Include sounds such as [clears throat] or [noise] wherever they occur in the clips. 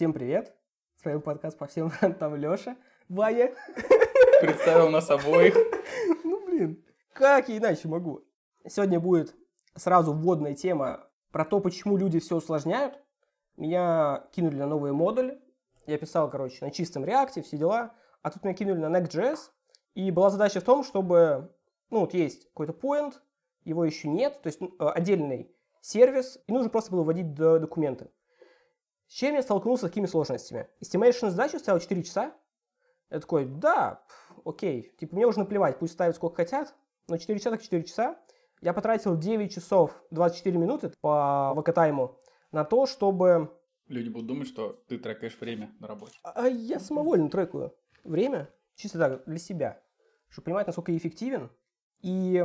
Всем привет! С вами подкаст по всем [laughs] фронтам Лёша, Ваня. [laughs] Представил нас обоих. [laughs] Ну, блин, как я иначе могу? Сегодня будет сразу вводная тема про то, почему люди все усложняют. Меня кинули на новые модули. Я писал, короче, на чистом реакте, все дела. А тут меня кинули на Next.js. И была задача в том, чтобы, ну, вот есть какой-то point, его еще нет, то есть ну, отдельный сервис, и нужно просто было вводить документы. С чем я столкнулся, с какими сложностями? Estimation задачу ставил 4 часа. Я такой, да, окей, типа мне уже наплевать, пусть ставят сколько хотят, но 4 часа так 4 часа. Я потратил 9 часов 24 минуты по ВК-тайму на то, чтобы... Люди будут думать, что ты трекаешь время на работе. А я самовольно трекаю время, чисто так, для себя, чтобы понимать, насколько я эффективен. И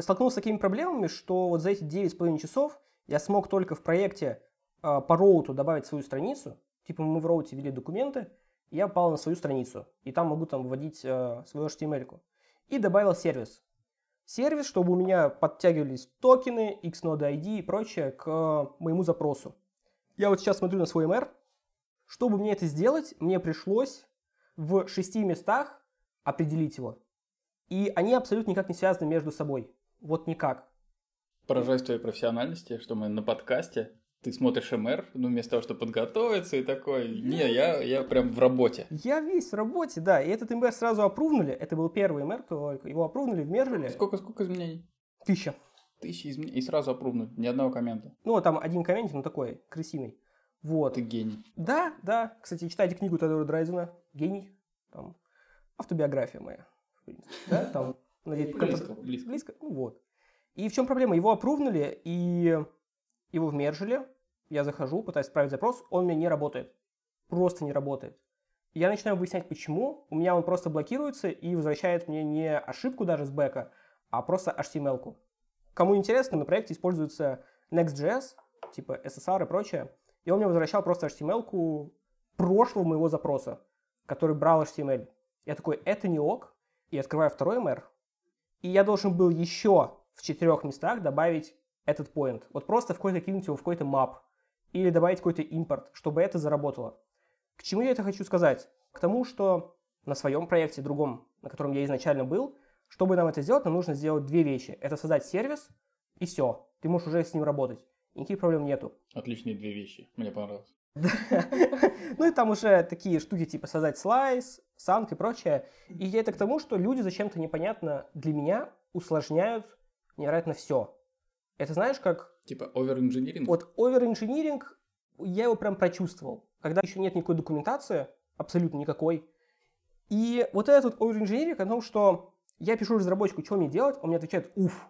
столкнулся с такими проблемами, что вот за эти 9,5 часов я смог только в проекте а, по роуту добавить свою страницу, типа мы в роуте ввели документы, я попал на свою страницу, и там могу там вводить э, свою HTML. И добавил сервис. Сервис, чтобы у меня подтягивались токены, Xnode ID и прочее к э, моему запросу. Я вот сейчас смотрю на свой MR. Чтобы мне это сделать, мне пришлось в шести местах определить его. И они абсолютно никак не связаны между собой. Вот никак. Поражаюсь твоей профессиональности, что мы на подкасте ты смотришь МР, ну, вместо того, чтобы подготовиться и такой, не, я, я прям в работе. Я весь в работе, да, и этот МР сразу опрувнули, это был первый МР только, его опрувнули, вмержили. Сколько, сколько изменений? Тысяча. Тысяча изменений, и сразу опрувнули, ни одного коммента. Ну, там один коммент, ну, такой, крысиный. Вот. Ты гений. Да, да, кстати, читайте книгу Теодора Драйзена, гений, там, автобиография моя, в принципе, да, [laughs] там, близко, близко. Близко, ну, вот. И в чем проблема? Его опрувнули, и его вмержили, я захожу, пытаюсь отправить запрос, он меня не работает. Просто не работает. Я начинаю выяснять, почему. У меня он просто блокируется и возвращает мне не ошибку даже с бэка, а просто HTML-ку. Кому интересно, на проекте используется Next.js, типа SSR и прочее. И он мне возвращал просто HTML-ку прошлого моего запроса, который брал HTML. Я такой, это не ок. И открываю второй MR. И я должен был еще в четырех местах добавить этот point. Вот просто в какой-то кинуть его в какой-то map или добавить какой-то импорт, чтобы это заработало. К чему я это хочу сказать? К тому, что на своем проекте, другом, на котором я изначально был, чтобы нам это сделать, нам нужно сделать две вещи. Это создать сервис, и все. Ты можешь уже с ним работать. никаких проблем нету. Отличные две вещи. Мне понравилось. [laughs] Ну и там уже такие штуки типа создать слайс, санк и прочее. И это к тому, что люди зачем-то непонятно для меня усложняют невероятно все. Это знаешь, как Типа оверинжиниринг? Вот оверинжиниринг, я его прям прочувствовал. Когда еще нет никакой документации, абсолютно никакой. И вот этот вот оверинжиниринг о том, что я пишу разработчику, что мне делать, он мне отвечает «уф».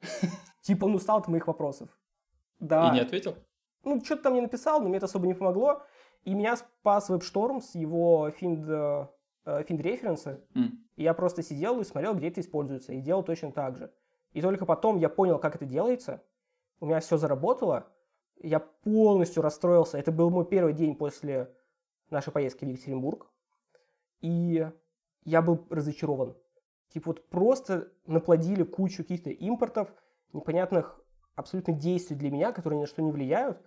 [laughs] Типа он устал от моих вопросов. Да. И не ответил? Ну, что-то там не написал, но мне это особо не помогло. И меня спас WebStorm с его финд, э, финд референса. Mm. И я просто сидел и смотрел, где это используется, и делал точно так же. И только потом я понял, как это делается, у меня все заработало, я полностью расстроился. Это был мой первый день после нашей поездки в Екатеринбург. И я был разочарован. Типа вот просто наплодили кучу каких-то импортов, непонятных абсолютно действий для меня, которые ни на что не влияют.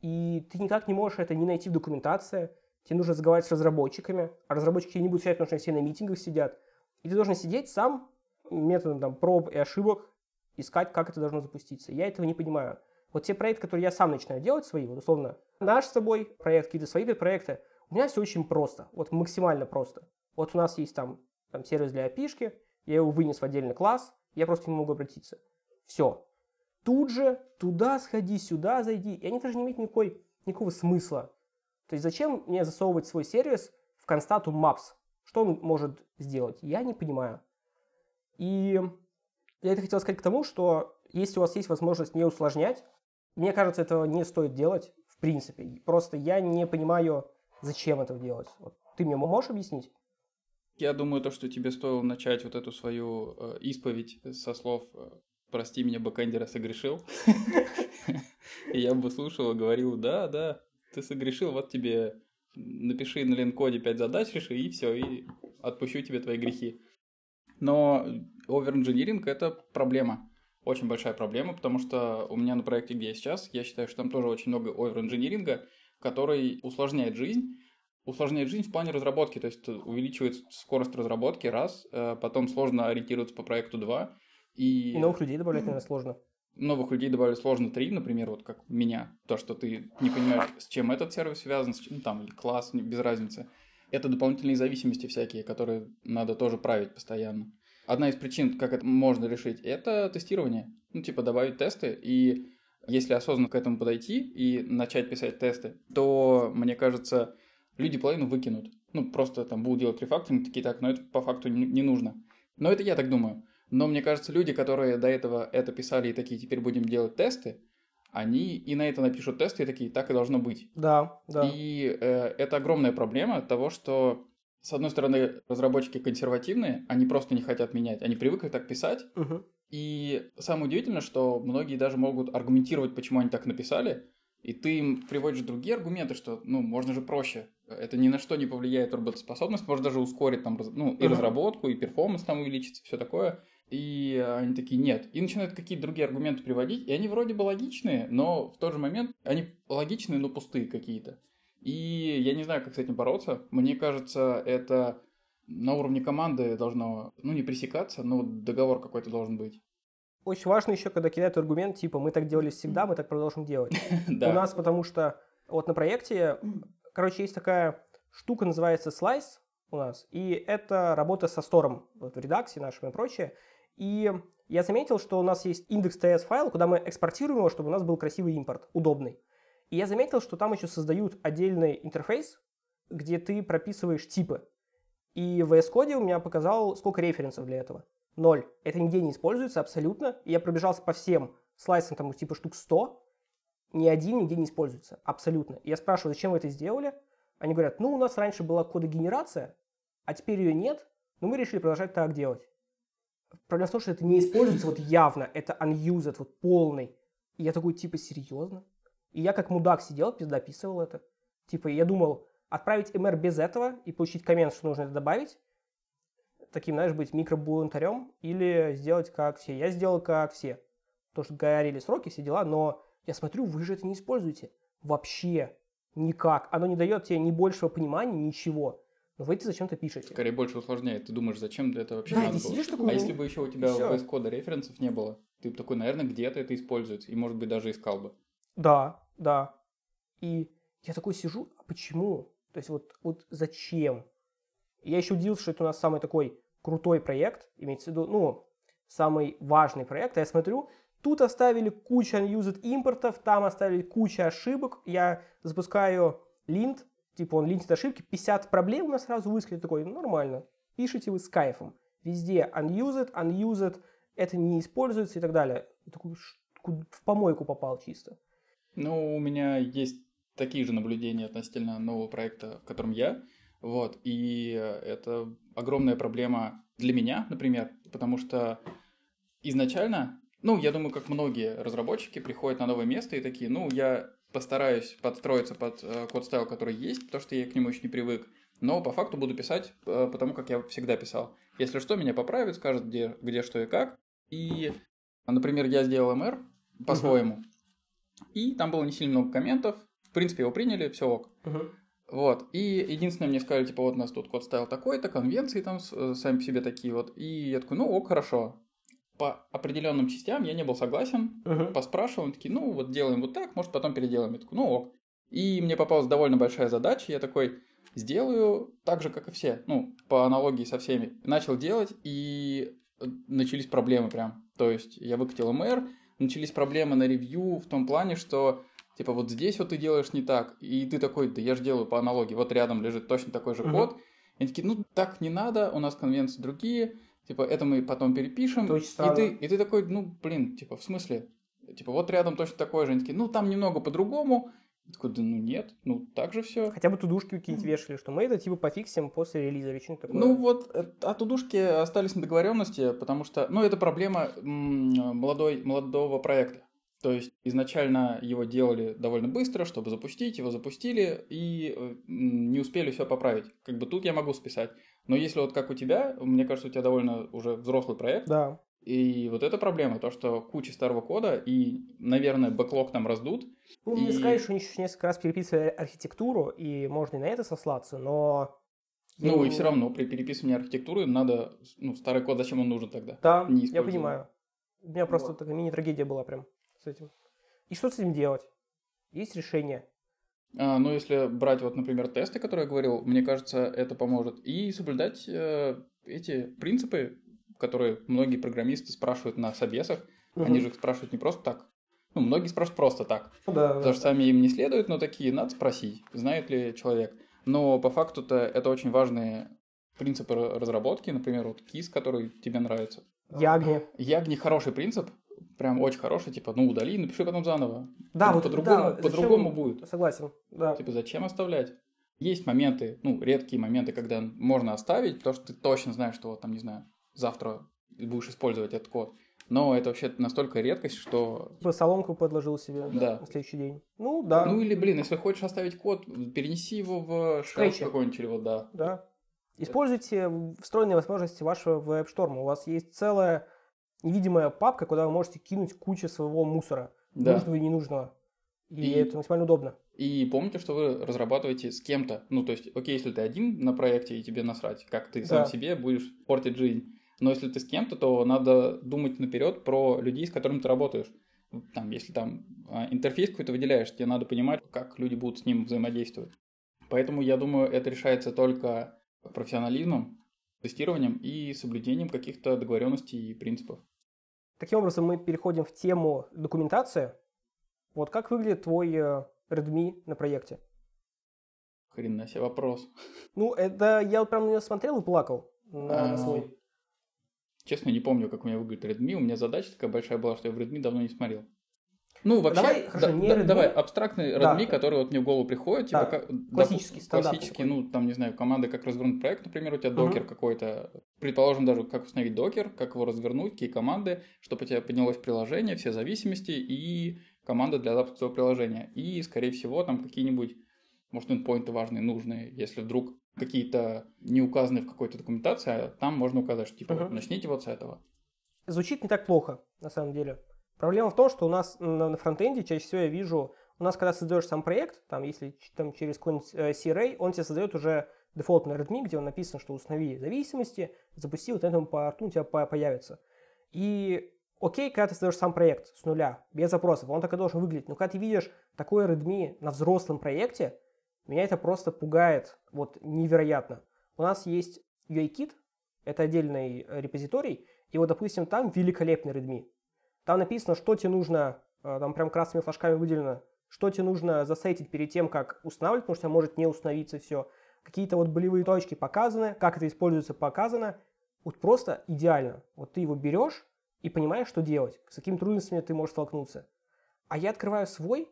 И ты никак не можешь это не найти в документации. Тебе нужно разговаривать с разработчиками, а разработчики не будут сидеть, потому что все на митингах сидят. И ты должен сидеть сам методом там, проб и ошибок, искать, как это должно запуститься. Я этого не понимаю. Вот те проекты, которые я сам начинаю делать свои, вот условно, наш с тобой проект, какие-то свои проекты, у меня все очень просто, вот максимально просто. Вот у нас есть там, там сервис для api я его вынес в отдельный класс, я просто к нему могу обратиться. Все. Тут же туда сходи, сюда зайди. И они даже не имеют никакой, никакого смысла. То есть зачем мне засовывать свой сервис в констату Maps? Что он может сделать? Я не понимаю. И я это хотел сказать к тому, что если у вас есть возможность не усложнять, мне кажется, этого не стоит делать в принципе. Просто я не понимаю, зачем это делать. Вот ты мне можешь объяснить? Я думаю, то, что тебе стоило начать вот эту свою э, исповедь со слов э, «прости меня, бэкэндера, согрешил». [laughs] Я бы слушал и говорил «да, да, ты согрешил, вот тебе напиши на линкоде 5 задач, реши, и все, и отпущу тебе твои грехи». Но оверинжиниринг – это проблема. Очень большая проблема, потому что у меня на проекте, где я сейчас, я считаю, что там тоже очень много оверинжиниринга, который усложняет жизнь, усложняет жизнь в плане разработки, то есть увеличивает скорость разработки, раз, э, потом сложно ориентироваться по проекту, два. И, и новых людей добавлять, наверное, [clears throat] сложно. Новых людей добавить сложно три, например, вот как меня. То, что ты не понимаешь, с чем этот сервис связан, с чем, ну, там, класс, без разницы. Это дополнительные зависимости всякие, которые надо тоже править постоянно. Одна из причин, как это можно решить, это тестирование. Ну, типа добавить тесты, и если осознанно к этому подойти и начать писать тесты, то, мне кажется, люди половину выкинут. Ну, просто там будут делать рефакторинг, такие так, но это по факту не, нужно. Но это я так думаю. Но мне кажется, люди, которые до этого это писали и такие, теперь будем делать тесты, они и на это напишут тесты и такие, так и должно быть. Да, да. И э, это огромная проблема того, что, с одной стороны, разработчики консервативные, они просто не хотят менять, они привыкли так писать. Угу. И самое удивительное, что многие даже могут аргументировать, почему они так написали, и ты им приводишь другие аргументы, что, ну, можно же проще. Это ни на что не повлияет работоспособность, может даже ускорить там, ну, и uh-huh. разработку, и перформанс там увеличится, все такое. И они такие, нет. И начинают какие-то другие аргументы приводить, и они вроде бы логичные, но в тот же момент они логичные, но пустые какие-то. И я не знаю, как с этим бороться. Мне кажется, это на уровне команды должно, ну, не пресекаться, но договор какой-то должен быть. Очень важно еще, когда кидают аргумент, типа, мы так делали всегда, мы так продолжим делать. [laughs] У нас, потому что вот на проекте, короче, есть такая штука, называется Slice у нас, и это работа со стором вот, в редакции нашем и прочее. И я заметил, что у нас есть индекс TS файл, куда мы экспортируем его, чтобы у нас был красивый импорт, удобный. И я заметил, что там еще создают отдельный интерфейс, где ты прописываешь типы. И в VS Code у меня показал, сколько референсов для этого. Ноль. Это нигде не используется абсолютно. И я пробежался по всем слайсам, там типа штук 100. Ни один нигде не используется. Абсолютно. И я спрашиваю, зачем вы это сделали? Они говорят, ну, у нас раньше была кодогенерация, а теперь ее нет, но мы решили продолжать так делать. Проблема в том, что это не используется вот явно, это unused, вот полный. И я такой, типа, серьезно? И я как мудак сидел, дописывал это. Типа, я думал, отправить MR без этого и получить коммент, что нужно это добавить, таким, знаешь, быть микробулонтарем или сделать как все. Я сделал как все. Потому что горели сроки, все дела, но я смотрю, вы же это не используете. Вообще никак. Оно не дает тебе ни большего понимания, ничего. Но вы это зачем-то пишете. Скорее больше усложняет. Ты думаешь, зачем этого вообще да, надо было? Такой, а если бы еще у тебя в VS Code референсов не было, ты такой, наверное, где-то это используется. И, может быть, даже искал бы. Да, да. И я такой сижу, а почему? То есть вот, вот зачем? Я еще удивился, что это у нас самый такой крутой проект, имеется в виду, ну, самый важный проект. А я смотрю, тут оставили кучу unused импортов, там оставили кучу ошибок. Я запускаю линт, типа он линтит ошибки, 50 проблем у нас сразу выскочит такой, нормально. Пишите вы с кайфом. Везде unused, unused, это не используется и так далее. Такой, в помойку попал чисто. Ну, у меня есть такие же наблюдения относительно нового проекта, в котором я. Вот, и это огромная проблема для меня, например, потому что изначально, ну, я думаю, как многие разработчики приходят на новое место и такие, ну, я постараюсь подстроиться под э, код стайл, который есть, потому что я к нему еще не привык, но по факту буду писать э, потому, как я всегда писал. Если что, меня поправят, скажут, где, где что и как. И, например, я сделал MR по-своему, uh-huh. и там было не сильно много комментов, в принципе, его приняли, все ок. Uh-huh. Вот. И единственное, мне сказали, типа, вот у нас тут код стайл такой-то, конвенции там э, сами по себе такие вот. И я такой, ну ок, хорошо. По определенным частям я не был согласен, uh-huh. поспрашивал, такие, ну вот делаем вот так, может потом переделаем. Я такой, ну ок. И мне попалась довольно большая задача, я такой, сделаю так же, как и все, ну, по аналогии со всеми. Начал делать, и э, начались проблемы прям. То есть я выкатил МР, начались проблемы на ревью в том плане, что Типа вот здесь вот ты делаешь не так, и ты такой, да я же делаю по аналогии, вот рядом лежит точно такой же uh-huh. код. И они такие, ну так не надо, у нас конвенции другие, типа это мы потом перепишем. и ты, и ты такой, ну блин, типа в смысле? Типа вот рядом точно такой же. Они такие, ну там немного по-другому. Я такой, да ну нет, ну так же все. Хотя бы тудушки какие-нибудь вешали, что мы это типа пофиксим после релиза или что-нибудь такое. Ну вот, э, а тудушки остались на договоренности, потому что, ну это проблема молодой, молодого проекта. То есть изначально его делали довольно быстро, чтобы запустить, его запустили и э, не успели все поправить. Как бы тут я могу списать. Но если вот как у тебя, мне кажется, у тебя довольно уже взрослый проект. Да. И вот эта проблема, то, что куча старого кода, и, наверное, бэклог там раздут. Ну, и... не сказать, что они еще несколько раз переписывали архитектуру, и можно и на это сослаться, но... Ну, и все равно при переписывании архитектуры надо... Ну, старый код, зачем он нужен тогда? Да, я понимаю. У меня просто вот. такая мини-трагедия была прям с этим. И что с этим делать? Есть решение? А, ну, если брать вот, например, тесты, которые я говорил, мне кажется, это поможет. И соблюдать э, эти принципы которые многие программисты спрашивают на собесах. Угу. Они же их спрашивают не просто так. Ну, многие спрашивают просто так. Ну да, потому да. что сами им не следуют, но такие, надо спросить, знает ли человек. Но по факту-то это очень важные принципы разработки. Например, вот KISS, который тебе нравится. Ягни. Ягни хороший принцип, прям очень хороший, типа, ну удали, напиши потом заново. Да, вот по-другому, да, по-другому будет. Согласен, да. Типа, зачем оставлять? Есть моменты, ну, редкие моменты, когда можно оставить, потому что ты точно знаешь, что вот там, не знаю, завтра будешь использовать этот код. Но это вообще настолько редкость, что... Типа соломку подложил себе да. на следующий день. Ну, да. Ну, или, блин, если хочешь оставить код, перенеси его в шкаф какой-нибудь или вот, да. Да. Используйте встроенные возможности вашего WebStorm. У вас есть целая невидимая папка, куда вы можете кинуть кучу своего мусора. Да. Нужного и ненужного. И, и это максимально удобно. И помните, что вы разрабатываете с кем-то. Ну, то есть, окей, если ты один на проекте и тебе насрать, как ты да. сам себе будешь портить жизнь. Но если ты с кем-то, то надо думать наперед про людей, с которыми ты работаешь. Там, если там а, интерфейс какой-то выделяешь, тебе надо понимать, как люди будут с ним взаимодействовать. Поэтому я думаю, это решается только профессионализмом, тестированием и соблюдением каких-то договоренностей и принципов. Таким образом, мы переходим в тему документации. Вот как выглядит твой э, Redmi на проекте? Хрена себе вопрос. Ну, это я вот прям на нее смотрел и плакал на, на свой. Честно, не помню, как у меня выглядит Redmi. У меня задача такая большая была, что я в Redmi давно не смотрел. Ну, вообще, давай, да, хорошо, да, давай, абстрактный Redmi, да. который вот мне в голову приходит, типа, да. классический, да, классический, ну, там, не знаю, команда, как развернуть проект, например, у тебя докер uh-huh. какой-то, предположим, даже как установить докер, как его развернуть, какие команды, чтобы у тебя поднялось приложение, все зависимости и команда для запуска своего приложения. И, скорее всего, там какие-нибудь, может, endpoinты важные, нужные, если вдруг какие-то не указаны в какой-то документации, а там можно указать, что типа uh-huh. начните вот с этого. Звучит не так плохо, на самом деле. Проблема в том, что у нас на, фронтенде чаще всего я вижу, у нас когда создаешь сам проект, там если там через какой-нибудь э, CRA, он тебе создает уже дефолт на Redmi, где он написан, что установи зависимости, запусти, вот этому порту у тебя появится. И окей, когда ты создаешь сам проект с нуля, без запросов, он так и должен выглядеть. Но когда ты видишь такой Redmi на взрослом проекте, меня это просто пугает вот невероятно. У нас есть UIKit, это отдельный э, репозиторий, и вот, допустим, там великолепный Redmi. Там написано, что тебе нужно, э, там прям красными флажками выделено, что тебе нужно засейтить перед тем, как устанавливать, потому что может не установиться все. Какие-то вот болевые точки показаны, как это используется показано. Вот просто идеально. Вот ты его берешь и понимаешь, что делать, с какими трудностями ты можешь столкнуться. А я открываю свой,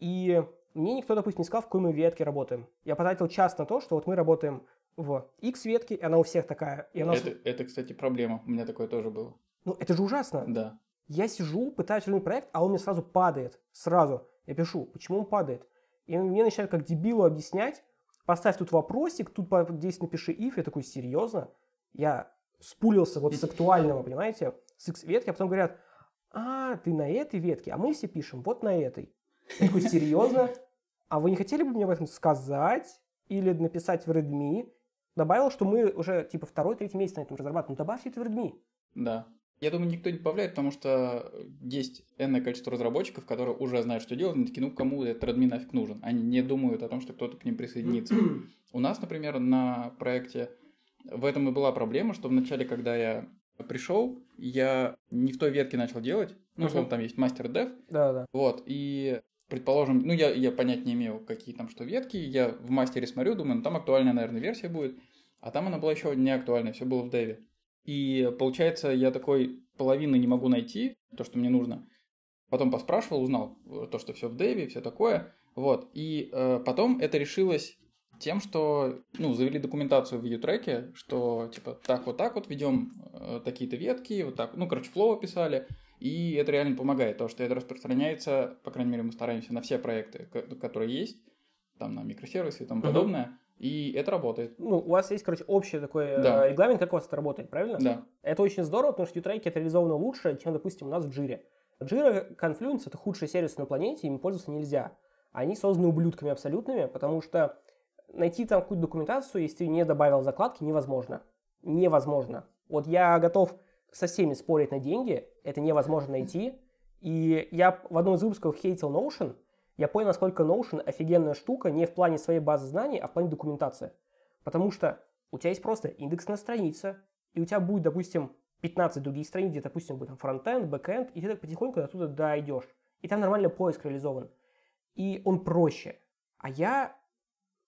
и мне никто, допустим, не сказал, в какой мы ветке работаем. Я потратил час на то, что вот мы работаем в X ветке, и она у всех такая. И она... это, это, кстати, проблема. У меня такое тоже было. Ну, это же ужасно. Да. Я сижу, пытаюсь вернуть проект, а он мне сразу падает. Сразу. Я пишу, почему он падает. И мне начинают как дебилу объяснять, поставь тут вопросик, тут здесь напиши if. Я такой, серьезно? Я спулился вот с актуального, понимаете, с X ветки, а потом говорят, а, ты на этой ветке, а мы все пишем вот на этой. Я такой, серьезно? А вы не хотели бы мне об этом сказать или написать в Redmi? Добавил, что мы уже типа второй, третий месяц на этом разрабатываем. Ну, добавьте это в Redmi. Да. Я думаю, никто не добавляет, потому что есть энное количество разработчиков, которые уже знают, что делать, они такие, ну, кому этот Redmi нафиг нужен? Они не думают о том, что кто-то к ним присоединится. [clears throat] У нас, например, на проекте в этом и была проблема, что вначале, когда я пришел, я не в той ветке начал делать, ну, uh-huh. там есть мастер дев. Да, да. Вот, и предположим, ну, я, я понять не имел, какие там что ветки, я в мастере смотрю, думаю, ну, там актуальная, наверное, версия будет, а там она была еще не актуальная, все было в деве. И получается, я такой половины не могу найти, то, что мне нужно. Потом поспрашивал, узнал э, то, что все в деве, все такое. Вот. И э, потом это решилось тем, что, ну, завели документацию в U-треке, что, типа, так вот так вот ведем э, такие-то ветки, вот так, ну, короче, флоу описали, и это реально помогает, то, что это распространяется, по крайней мере, мы стараемся на все проекты, которые есть, там, на микросервисы и тому uh-huh. подобное, И это работает. Ну, у вас есть, короче, общий такой Да. э, регламент, как у вас это работает, правильно? Да. Это очень здорово, потому что Utrake это реализовано лучше, чем, допустим, у нас в Джире. Jira Confluence это худший сервис на планете, им пользоваться нельзя. Они созданы ублюдками абсолютными, потому что найти там какую-то документацию, если ты не добавил закладки, невозможно. Невозможно. Вот я готов со всеми спорить на деньги, это невозможно найти. И я в одном из выпусков хейтил Notion, я понял, насколько Notion офигенная штука не в плане своей базы знаний, а в плане документации. Потому что у тебя есть просто индексная страница, и у тебя будет, допустим, 15 других страниц, где, допустим, будет там фронтенд, бэкенд, и ты так потихоньку до туда дойдешь. И там нормально поиск реализован. И он проще. А я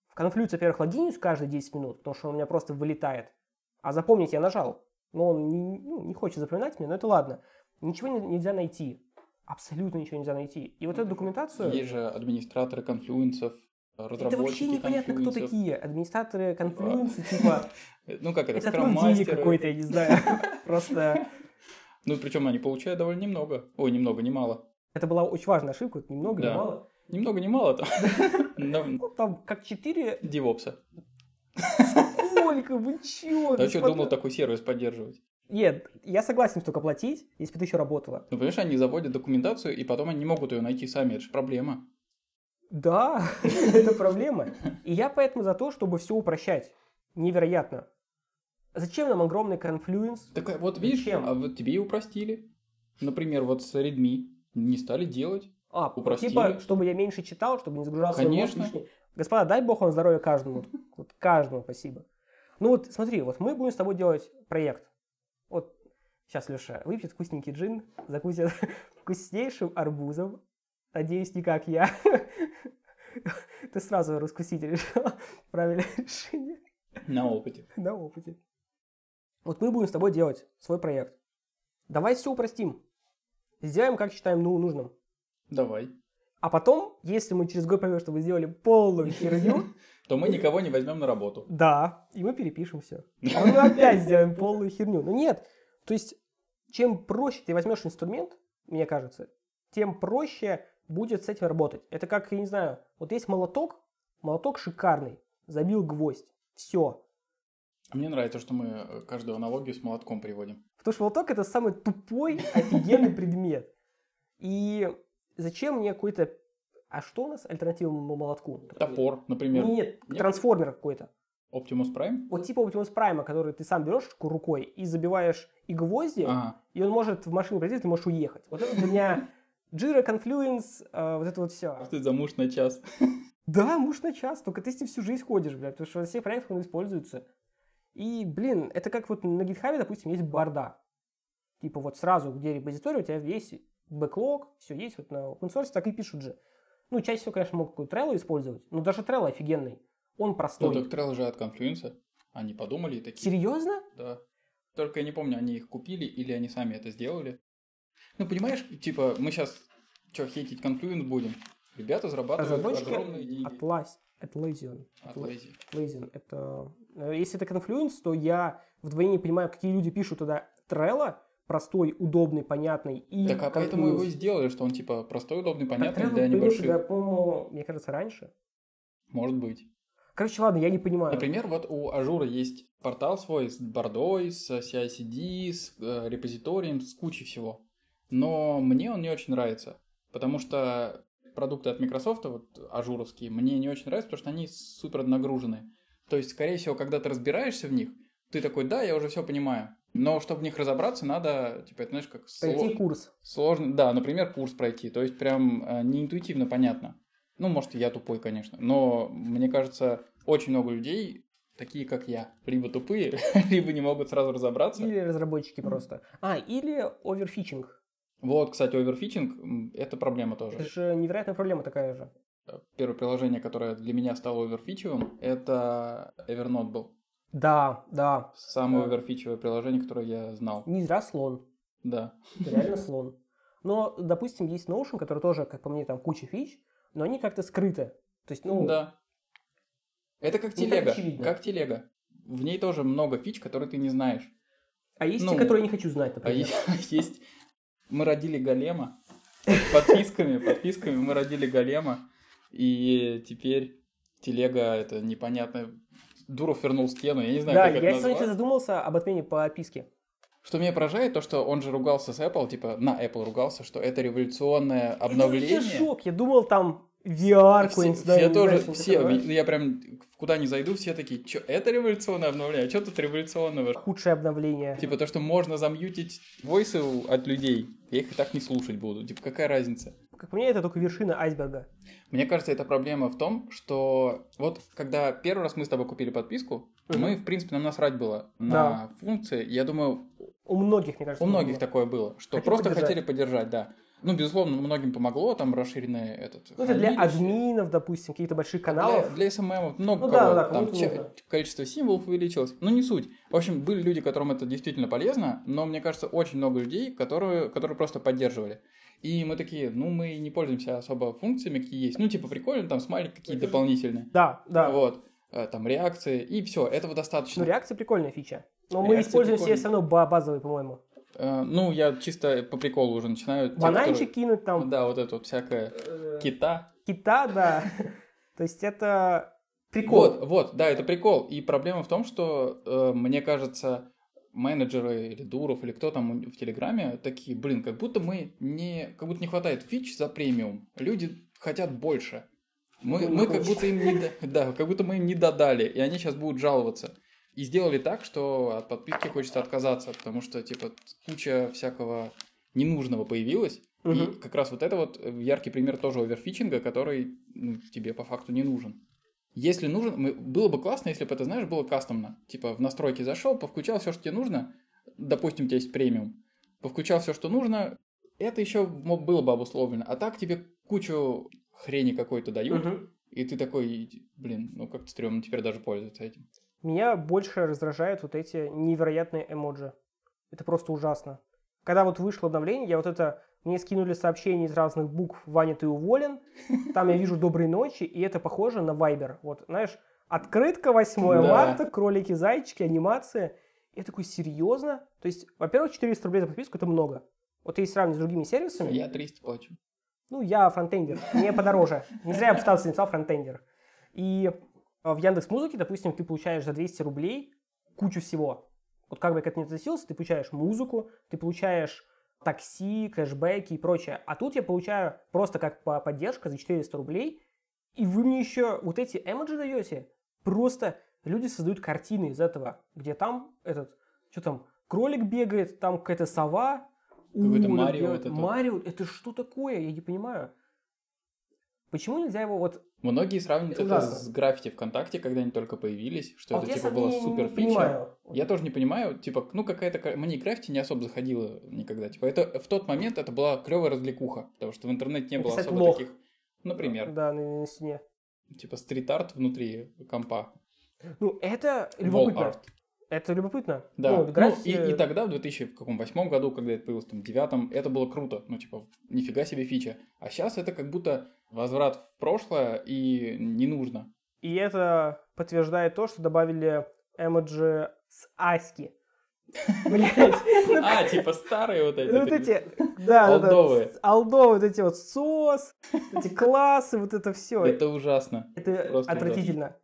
в Confluence, во-первых, логинюсь каждые 10 минут, потому что он у меня просто вылетает. А запомнить я нажал. Но он не, ну, не хочет запоминать мне, но это ладно. Ничего не- нельзя найти. Абсолютно ничего нельзя найти. И вот эту документацию... Есть же администраторы конфлюенсов, разработчики Это вообще непонятно, кто такие. Администраторы конфлюенса, типа... [laughs] Ну как это, Это трудили скрам-мастеры. какой-то, я не знаю. [laughs] Просто... Ну причем они получают довольно немного. Ой, немного, немало. Это была очень важная ошибка, немного, Да. не мало. Немного, немало там. [laughs] Ну, там как 4... Девопса. Сколько? Вы чё? Да что, думал такой сервис поддерживать? Нет, я согласен столько платить, если бы это еще работало. Ну, понимаешь, они заводят документацию, и потом они не могут ее найти сами. Это же проблема. Да, [laughs] это проблема. И я поэтому за то, чтобы все упрощать. Невероятно. Зачем нам огромный конфлюенс? Так а вот видишь, Зачем? а вот тебе и упростили. Например, вот с Redmi не стали делать. А, Упростили. типа, чтобы я меньше читал, чтобы не загружал свой мозг Конечно. лишний. Господа, дай бог вам здоровья каждому. Вот каждому спасибо. Ну вот смотри, вот мы будем с тобой делать проект. Вот сейчас Леша выпьет вкусненький джин, закусит [laughs] вкуснейшим арбузом. Надеюсь, не как я. [laughs] Ты сразу раскусить решил. [laughs] Правильное решение. На опыте. На опыте. Вот мы будем с тобой делать свой проект. Давай все упростим. Сделаем, как считаем ну, нужным. Давай. А потом, если мы через год поймем, что вы сделали полную херню, То мы никого не возьмем на работу. да, и мы перепишем все. [laughs] А мы опять сделаем полную херню. Но нет. То есть, чем проще ты возьмешь инструмент, мне кажется, тем проще будет с этим работать. Это как, я не знаю, вот есть молоток, молоток шикарный, забил гвоздь, все. А мне нравится, что мы э, каждую аналогию с молотком приводим. Потому что молоток это самый тупой, офигенный предмет. И зачем мне какой-то... А что у нас альтернативному молотку? Топор, например. Нет, Нет? трансформер какой-то. Optimus Prime. Вот типа Optimus Prime, который ты сам берешь рукой и забиваешь и гвозди, Ага. и он может в машину пройти, ты можешь уехать. Вот это для меня [laughs] Jira, Confluence, э, вот это вот все. Ты за муж на час. [laughs] Да, муж на час, только ты с ним всю жизнь ходишь, блядь, потому что во всех проектах он используется. И, блин, это как вот на GitHub, допустим, есть борда. Типа вот сразу, где репозиторий, у тебя есть бэклог, все есть, вот на open source так и пишут же. Ну, чаще всего, конечно, могут какую-то Trello использовать, но даже Trello офигенный. Он Ну, простой. так Trello же от Confluence. Они подумали и такие. Серьезно? Да. Только я не помню, они их купили или они сами это сделали. Ну, понимаешь, типа, мы сейчас что, хейтить Confluence будем? Ребята зарабатывают Разработчики огромные деньги. Atlas, Atlassian. Lazy. Atlassian. Это... э, Если это Confluence, то я вдвойне не понимаю, какие люди пишут туда Trello, простой, удобный, понятный, и Так а поэтому его и сделали, что он типа простой, удобный, понятный для небольших. да, по-моему, мне кажется, раньше. Может быть. Короче, ладно, я не понимаю. Например, вот у Ажура есть портал свой с бордой, с CI/CD, с э, репозиторием, с кучей всего. Но мне он не очень нравится, потому что продукты от Microsoft, вот ажуровские, мне не очень нравятся, потому что они супер нагружены. То есть, скорее всего, когда ты разбираешься в них, ты такой, да, я уже все понимаю. Но чтобы в них разобраться, надо, типа, это знаешь, как Пройти сло- курс. сложно, да, например, курс пройти, то есть прям э, неинтуитивно понятно. Ну, может, я тупой, конечно, но мне кажется, очень много людей такие, как я, либо тупые, [laughs] либо не могут сразу разобраться. Или разработчики просто. А, или оверфичинг. Вот, кстати, оверфичинг это проблема Это тоже. же невероятная проблема такая же. Первое приложение, которое для меня стало оверфичевым, это Evernote был. Да, да. Самое Да. оверфичевое приложение, которое я знал. Не зря слон. Да. Реально [laughs] слон. Но, допустим, есть Notion, который тоже, как по мне, там куча фич, но они как-то скрыты. То есть, ну, Да. Это как телега. Как телега. В ней тоже много фич, которые ты не знаешь. а есть ну, те, которые я не хочу знать, А например. есть, [laughs] есть- мы родили голема подписками, подписками мы родили голема, и теперь телега, это непонятно. Дуров вернул стену, я не знаю, да, как я это сегодня назвать. задумался об отмене подписки. Что меня поражает, то, что он же ругался с Apple, типа, на Apple ругался, что это революционное обновление. Это шок. Я думал, там VR Все, я тоже, все, я прям куда не зайду, все такие, что это революционное обновление, а что тут революционного? Худшее обновление. Типа то, что можно замьютить войсы от людей, я их и так не слушать буду. Типа какая разница? Как мне, это только вершина айсберга. Мне кажется, эта проблема в том, что вот когда первый раз мы с тобой купили подписку, Мгм. мы, в принципе, нам насрать было на Да. функции. Я думаю, У многих, мне кажется. у многих было. такое было, что Хотели просто поддержать. хотели поддержать, да. Ну, безусловно, многим помогло, там расширенный этот... Ну, это для админов, допустим, каких-то больших Для, каналов. для SMM много Ну кого, да, да, там нужно. количество символов увеличилось. Ну, не суть. В общем, были люди, которым это действительно полезно, но мне кажется, очень много людей, которые, которые просто поддерживали. И мы такие, ну, мы не пользуемся особо функциями, какие есть. Ну, типа, прикольно, там смайлик какие-то дополнительные. Да, да. Вот. Э, Там реакции, и все, этого Ну, достаточно. реакция прикольная фича. Но мы Реакция используем все прикольная. все равно ба- базовые, по-моему. Э, Ну, я чисто по приколу уже начинаю. Бананчик кинуть там. Да, вот это вот всякое. Кита. Кита, да. То есть это прикол. Вот, вот, да, это прикол. И проблема в том, что э, мне кажется, менеджеры или Дуров или кто там в Телеграме такие, блин, как будто мы не, как будто не хватает фич за премиум. Люди хотят больше. Мы, мы как будто им не, [laughs] да, как будто мы им не додали, и они сейчас будут жаловаться. И сделали так, что от подписки хочется отказаться, потому что, типа, куча всякого ненужного появилась. И Мгм. как раз вот это вот э, яркий пример тоже оверфичинга, который ну, тебе по факту не нужен. Если нужен, мы- было бы классно, если бы это, знаешь, было кастомно. Типа в настройки зашел, повключал все, что тебе нужно. Допустим, у тебя есть премиум. Повключал все, что нужно. Это еще было бы обусловлено. А так тебе кучу хрени какой-то дают. Мгм. И ты такой, блин, ну как-то стрёмно теперь даже пользоваться этим. Меня больше раздражают вот эти невероятные эмоджи. Это просто ужасно. Когда вот вышло обновление, я вот это... Мне скинули сообщения из разных букв «Ваня, ты уволен». Там я вижу «Доброй ночи», и это похоже на Вайбер. Вот, знаешь, открытка 8 Да. марта, кролики, зайчики, анимация. Я такой, серьезно? То есть, во-первых, 400 рублей за подписку – это много. Вот если сравнить с другими сервисами, Я 300 плачу. ну, я фронтендер, мне подороже. Не зря я пытался написал фронтендер. И в Яндекс Музыке, допустим, ты получаешь за 200 рублей кучу всего. Вот как бы к этому не относился, ты получаешь музыку, ты получаешь такси, кэшбэки и прочее. А тут я получаю просто как по- поддержка за 400 рублей, и вы мне еще вот эти эмоджи даете. Просто люди создают картины из этого, где там этот, что там, кролик бегает, там какая-то сова. Какой-то Марио это. Марио, это что такое? Я не понимаю. Почему нельзя его вот... Многие сравнивают это с граффити ВКонтакте, когда они только появились, что А это типа было супер фича. Я тоже не понимаю, типа, ну какая-то... ка- Мне граффити не особо заходило никогда. Типа, это в тот момент это была клевая развлекуха, потому что в интернете не было Написать особо лох. таких... Например, Да, на, на стене. типа стрит-арт внутри компа. Ну, это любопытно. Это любопытно. Да, Ну, ну, граффити- и, и тогда, в 2008 году, когда это появилось, там, девятом, это было круто. Ну, типа, нифига себе фича. А сейчас это как будто возврат в прошлое и не нужно. И это подтверждает то, что добавили эмоджи с Аськи. [laughs] Блять. А, типа старые вот эти. Ну, вот эти, да, с- олдовые, вот эти вот сос, [laughs] эти классы, вот это все. Это ужасно. Это просто отвратительно.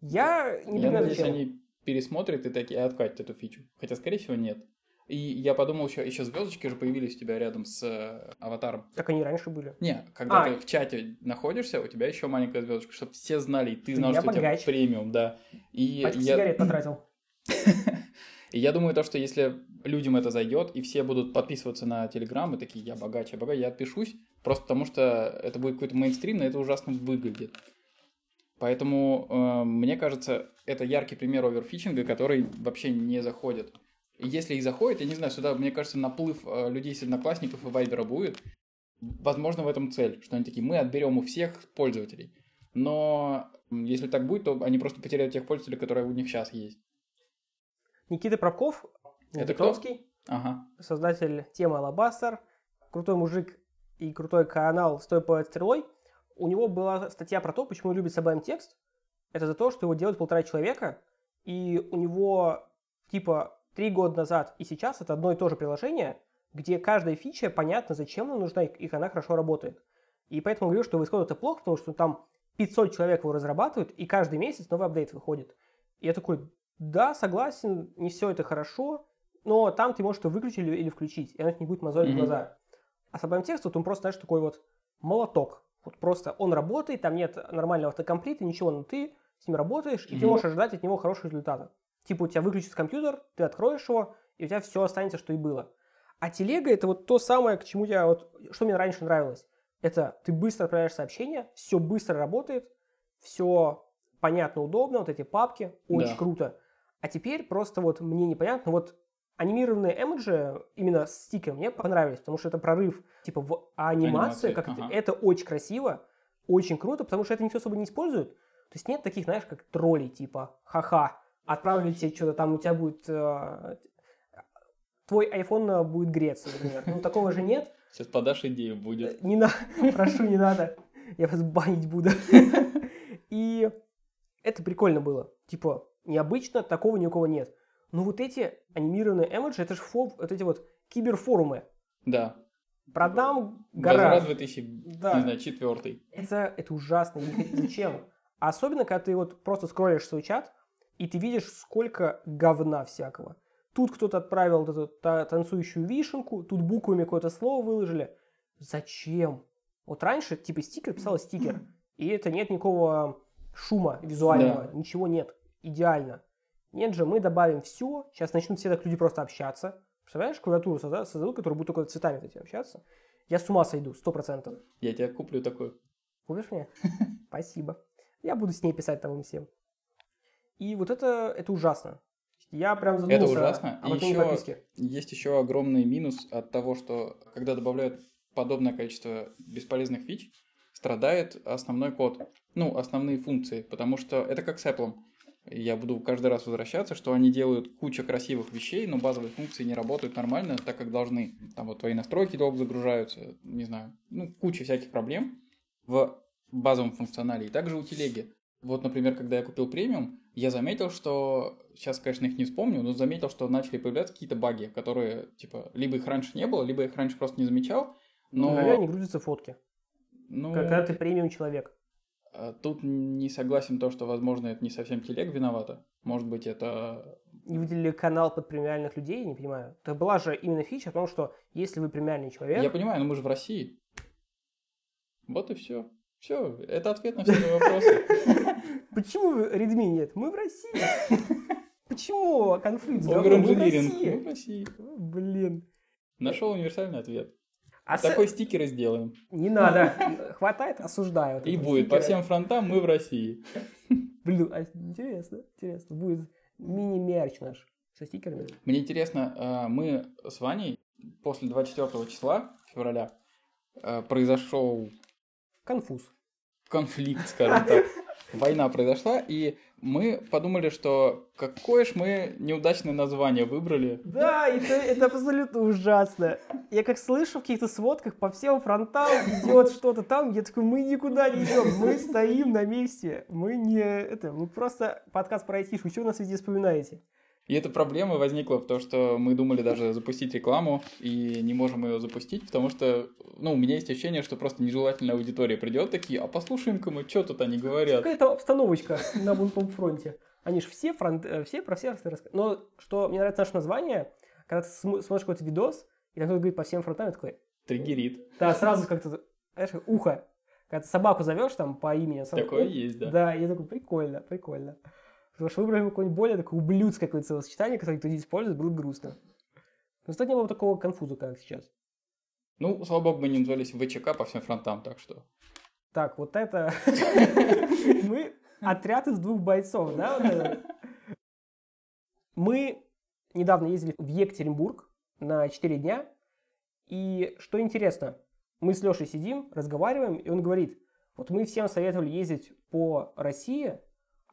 Я не Я понимаю, надеюсь, зачем. они пересмотрят и такие откатят эту фичу. Хотя, скорее всего, нет. И я подумал, еще, еще звездочки же появились у тебя рядом с э, аватаром. Так они и раньше были. Не, когда А. ты в чате находишься, у тебя еще маленькая звездочка, чтобы все знали, и ты знал, Я что у тебя богач. премиум, да. И Пачку я, сигарет [clears throat] потратил. и я думаю, то, что если людям это зайдет, и все будут подписываться на Телеграм, и такие, я богач, я богач, я отпишусь, просто потому что это будет какой-то мейнстрим, но это ужасно выглядит. Поэтому, э, мне кажется, это яркий пример оверфичинга, который вообще не заходит. Если и заходит, я не знаю, сюда, мне кажется, наплыв э, людей с одноклассников и вайбера будет. Возможно, в этом цель, что они такие, мы отберем у всех пользователей. Но если так будет, то они просто потеряют тех пользователей, которые у них сейчас есть. Никита Пробков, Это кто? Ага. создатель темы Алабастер, крутой мужик и крутой канал «Стой под стрелой». У него была статья про то, почему любит Sublime текст. Это за то, что его делают полтора человека, и у него типа три года назад и сейчас это одно и то же приложение, где каждая фича понятно, зачем она нужна, и и она хорошо работает. И поэтому говорю, что в исходе это плохо, потому что там 500 человек его разрабатывают, и каждый месяц новый апдейт выходит. И я такой, да, согласен, не все это хорошо, но там ты можешь это выключить или, включить, и оно не будет мозолить mm-hmm. глаза. А с обоим текстом он просто, знаешь, такой вот молоток. Вот просто он работает, там нет нормального автокомплита, ничего, но ты с ним работаешь, и mm-hmm. ты можешь ожидать от него хорошего результата. Типа у тебя выключится компьютер, ты откроешь его, и у тебя все останется, что и было. А телега это вот то самое, к чему я вот, что мне раньше нравилось. Это ты быстро отправляешь сообщение, все быстро работает, все понятно, удобно, вот эти папки, очень да. круто. А теперь просто вот мне непонятно, вот анимированные эмоджи именно с мне понравились, потому что это прорыв типа в анимации, как ага. это, это очень красиво, очень круто, потому что это никто особо не использует. То есть нет таких, знаешь, как троллей, типа, ха-ха, отправили тебе что-то там, у тебя будет... Э, твой iPhone будет греться, например. Ну, такого же нет. Сейчас подашь идею, будет. Не надо, [laughs] прошу, не надо. Я вас банить буду. [laughs] И это прикольно было. Типа, необычно, такого ни у кого нет. Но вот эти анимированные эмоджи, это же фо, вот эти вот киберфорумы. Да. Продам гараж. Базара 2004. Это, это ужасно. Зачем? Особенно, когда ты вот просто скроллишь свой чат, и ты видишь, сколько говна всякого. Тут кто-то отправил вот эту танцующую вишенку, тут буквами какое-то слово выложили. Зачем? Вот раньше, типа, стикер писал стикер, и это нет никакого шума визуального, да. ничего нет. Идеально. Нет же, мы добавим все, сейчас начнут все так люди просто общаться. Представляешь, клавиатуру создадут, которая будет только цветами этим общаться. Я с ума сойду, сто процентов. Я тебя куплю такой. Купишь мне? [laughs] Спасибо. Я буду с ней писать там им всем. И вот это, это ужасно. Я прям задумался Это ужасно. Об и еще есть еще огромный минус от того, что когда добавляют подобное количество бесполезных фич, страдает основной код, ну, основные функции, потому что это как с Apple. Я буду каждый раз возвращаться, что они делают кучу красивых вещей, но базовые функции не работают нормально, так как должны. Там вот твои настройки долго загружаются, не знаю, ну, куча всяких проблем в базовом функционале. И также у телеги. Вот, например, когда я купил премиум, я заметил, что, сейчас, конечно, их не вспомню, но заметил, что начали появляться какие-то баги, которые, типа, либо их раньше не было, либо их раньше просто не замечал, но... Наверное, не грузятся фотки. Ну... Когда ты премиум человек. А тут не согласен то, что, возможно, это не совсем телег виновата. Может быть, это... Не выделили канал под премиальных людей, не понимаю. Так была же именно фича о том, что если вы премиальный человек... Я понимаю, но мы же в России. Вот и все. Все, это ответ на все мои вопросы. [laughs] Почему Redmi нет? Мы в России. [laughs] Почему конфликт? Мы в России. Блин. Нашел универсальный ответ. А Такой с... стикер и сделаем. Не надо. [laughs] Хватает, осуждаю. И будет. По всем фронтам мы в России. Блин, а интересно, интересно. Будет мини-мерч наш со стикерами. Мне интересно, а, мы с Ваней после 24 числа февраля а, произошел... Конфуз. Конфликт, скажем так война произошла, и мы подумали, что какое ж мы неудачное название выбрали. Да, это, это абсолютно ужасно. Я как слышу в каких-то сводках по всем фронтам идет что-то там, я такой, мы никуда не идем, мы стоим на месте, мы не, это, мы просто подкаст про айтишку, что вы нас везде вспоминаете? И эта проблема возникла в том, что мы думали даже запустить рекламу, и не можем ее запустить, потому что, ну, у меня есть ощущение, что просто нежелательная аудитория придет такие, а послушаем-ка мы, что тут они говорят. Какая-то обстановочка на бунтом фронте. Они же все, фронт, э, все про все рассказывают. Но что мне нравится наше название, когда ты смотришь какой-то видос, и там кто-то говорит по всем фронтам, я такой... Триггерит. Да, сразу как-то, знаешь, ухо. Когда ты собаку зовешь там по имени. Собаку, Такое есть, да. Да, я такой, прикольно, прикольно. Потому что выбрали какое-нибудь более такое ублюдское какое-то словосочетание, которое кто-то использует, было бы грустно. Но кстати, не было такого конфуза, как сейчас. Ну, слава богу, мы не назывались ВЧК по всем фронтам, так что... Так, вот это... [laughs] Мы отряд из двух бойцов, да? Мы недавно ездили в Екатеринбург на 4 дня. И что интересно, мы с Лешей сидим, разговариваем, и он говорит, вот мы всем советовали ездить по России,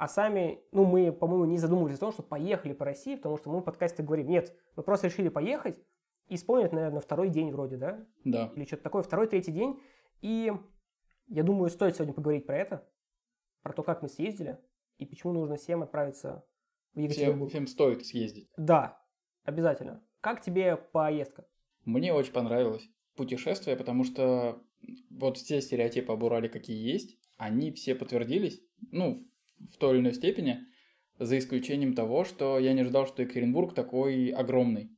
а сами, ну, мы, по-моему, не задумывались о том, что поехали по России, потому что мы в подкасте говорим, нет, мы просто решили поехать и вспомнить, наверное, второй день вроде, да? Да. Или что-то такое, второй, третий день. И я думаю, стоит сегодня поговорить про это, про то, как мы съездили, и почему нужно всем отправиться в Екатеринбург. Всем, всем стоит съездить. Да, обязательно. Как тебе поездка? Мне очень понравилось путешествие, потому что вот все стереотипы об Урале какие есть, они все подтвердились, ну, в той или иной степени, за исключением того, что я не ожидал, что Екатеринбург такой огромный.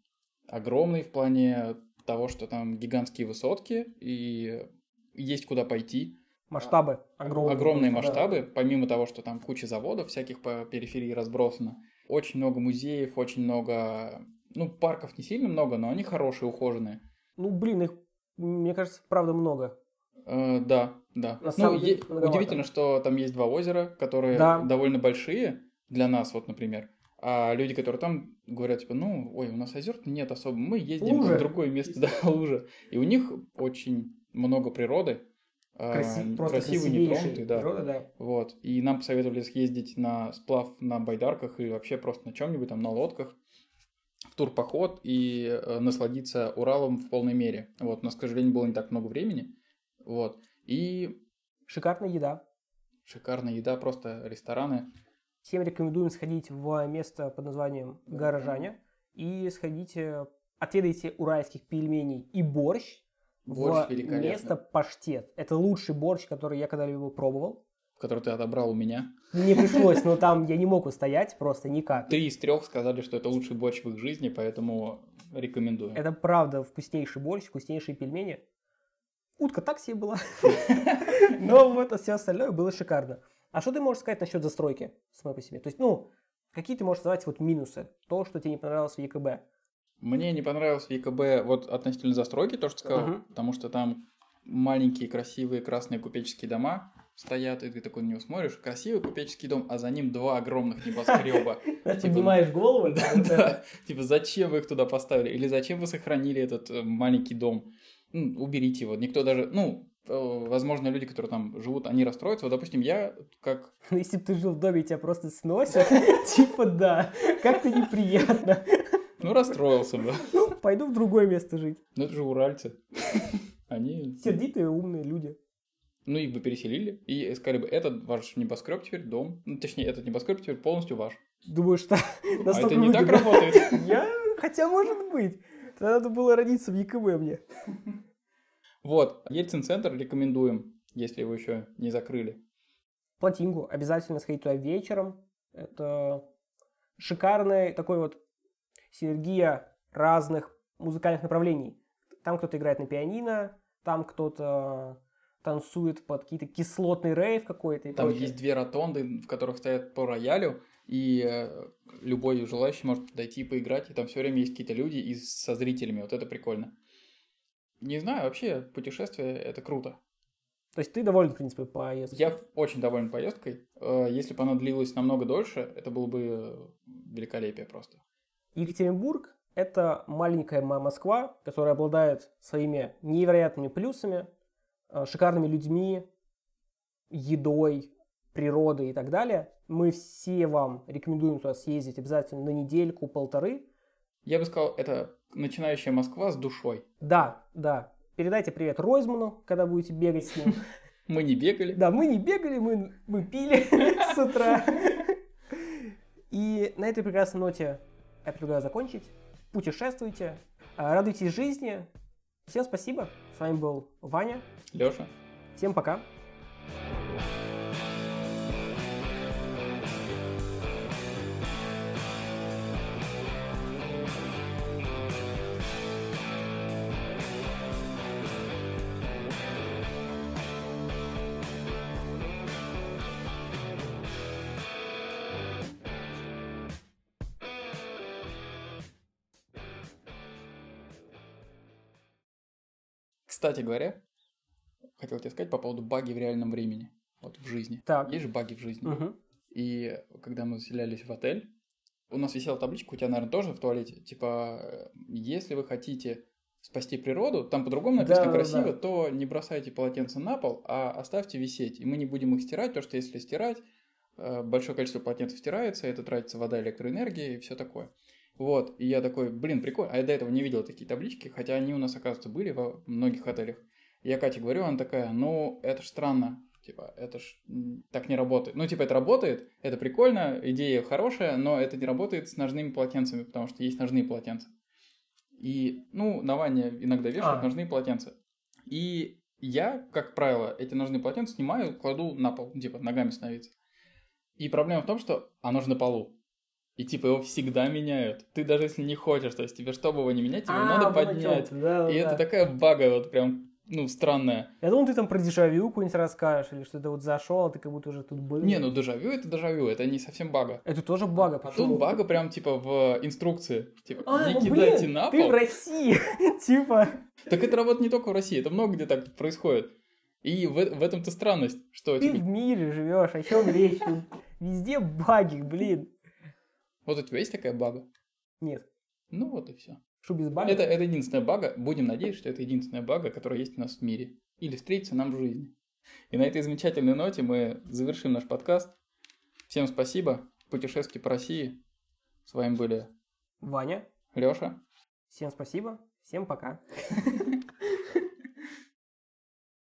Огромный в плане того, что там гигантские высотки и есть куда пойти. Масштабы огромные. Огромные масштабы, да. помимо того, что там куча заводов всяких по периферии разбросано. Очень много музеев, очень много... Ну, парков не сильно много, но они хорошие, ухоженные. Ну, блин, их, мне кажется, правда много. Э, да, да. На ну, деле, удивительно, что там есть два озера, которые да. довольно большие для нас, вот, например. А люди, которые там говорят, типа, ну, ой, у нас озер нет особо, мы ездим лужи. в другое место, [laughs] да, лужа. И у них очень много природы, а, красивый, нетронутый, да. Природа, да. Вот. И нам посоветовали съездить на сплав на байдарках и вообще просто на чем-нибудь там, на лодках в турпоход и э, насладиться Уралом в полной мере. Вот. У нас, к сожалению, было не так много времени. Вот. И... Шикарная еда. Шикарная еда, просто рестораны. Всем рекомендуем сходить в место под названием Горожане и сходите, отведайте уральских пельменей и борщ Борщ в место паштет. Это лучший борщ, который я когда-либо пробовал. Который ты отобрал у меня. Не пришлось, но [laughs] там я не мог устоять просто никак. Три из трех сказали, что это лучший борщ в их жизни, поэтому рекомендую. Это правда вкуснейший борщ, вкуснейшие пельмени. Утка так себе была. [laughs] Но вот все остальное было шикарно. А что ты можешь сказать насчет застройки самой по себе? То есть, ну, какие ты можешь назвать вот минусы? То, что тебе не понравилось в ЕКБ? Мне не понравилось в ЕКБ вот относительно застройки, то, что сказал, uh-huh. потому что там маленькие красивые красные купеческие дома стоят, и ты такой на него смотришь, красивый купеческий дом, а за ним два огромных небоскреба. [laughs] Поднимаешь голову? Да, [laughs] типа зачем вы их туда поставили? Или зачем вы сохранили этот э, маленький дом? Уберите его. Никто даже, ну, э, возможно, люди, которые там живут, они расстроятся. Вот, допустим, я как... Ну, [laughs] если бы ты жил в доме, тебя просто сносят, [laughs] типа да, как-то неприятно. [laughs] Ну, расстроился бы. Ну, пойду в другое место жить. Ну, это же уральцы. Они... Сердитые, умные люди. Ну, их бы переселили и сказали бы, этот ваш небоскреб теперь дом. Ну, точнее, этот небоскреб теперь полностью ваш. Думаю, что А это не так работает? Я... Хотя, может быть. Тогда надо было родиться в ЕКБ мне. [laughs] Вот, Ельцин-центр рекомендуем, если его еще не закрыли. Платингу обязательно сходить туда вечером. Это шикарный такой вот синергия разных музыкальных направлений. Там кто-то играет на пианино, там кто-то танцует под какие-то кислотный рейв какой-то. Там прочее. есть две ротонды, в которых стоят по роялю, и э, любой желающий может дойти и поиграть, и там все время есть какие-то люди и со зрителями. Вот это прикольно. Не знаю, вообще путешествие это круто. То есть ты доволен, в принципе, поездкой? Я очень доволен поездкой. Э, если бы она длилась намного дольше, это было бы великолепие просто. Екатеринбург – это маленькая Москва, которая обладает своими невероятными плюсами, э, шикарными людьми, едой, природой и так далее. Мы все вам рекомендуем туда съездить обязательно на недельку, полторы. Я бы сказал, это начинающая Москва с душой. Да, да. Передайте привет Ройзману, когда будете бегать с ним. [laughs] Мы не бегали. Да, мы не бегали, мы, мы пили [laughs] с утра. И на этой прекрасной ноте я предлагаю закончить. Путешествуйте, а, радуйтесь жизни. Всем спасибо. С вами был Ваня. Леша. Всем пока. Кстати говоря, хотел тебе сказать по поводу баги в реальном времени. Вот в жизни. Так. Есть же баги в жизни. Угу. И когда мы заселялись в отель, у нас висела табличка, у тебя, наверное, тоже в туалете, типа, если вы хотите спасти природу, там по-другому написано да, красиво, да. то не бросайте полотенца на пол, а оставьте висеть. И мы не будем их стирать, потому что если стирать, э, большое количество полотенцев стирается, это тратится вода, электроэнергия и все такое. Вот, и я такой, блин, прикольно. А я до этого не видел такие таблички, хотя они у нас, оказывается, были во многих отелях. И я Кате говорю, она такая, ну, это ж странно. Типа, это ж так не работает. Ну, типа, это работает, это прикольно, идея хорошая, но это не работает с ножными полотенцами, потому что есть ножные полотенца. И, ну, на ванне иногда вешают а. ножные полотенца. И я, как правило, эти ножные полотенца снимаю, кладу на пол, типа ногами становиться. И проблема в том, что оно же на полу. И типа его всегда меняют. Ты даже если не хочешь, то есть тебе, чтобы его не менять, тебе а, надо поднять. Да, и да. это такая бага вот прям, ну, странная. Я думал, ты там про дежавю какую-нибудь расскажешь, или что ты вот зашел, а ты как будто уже тут был. Не, ну дежавю это дежавю, это не совсем бага. Это тоже бага. А тут бага прям типа в инструкции. Типа, а, не ну, кидайте блин, на пол. ты в России, [laughs] типа. Так это работает не только в России, это много где так происходит. И в, в этом-то странность, что... Ты типа... в мире живешь, о чем речь? Везде баги, блин. Вот у тебя есть такая бага? Нет. Ну вот и все. Что без бага? Это, это единственная бага. Будем надеяться, что это единственная бага, которая есть у нас в мире. Или встретится нам в жизни. И на этой замечательной ноте мы завершим наш подкаст. Всем спасибо. Путешествие по России. С вами были Ваня. Лёша. Всем спасибо. Всем пока. [laughs]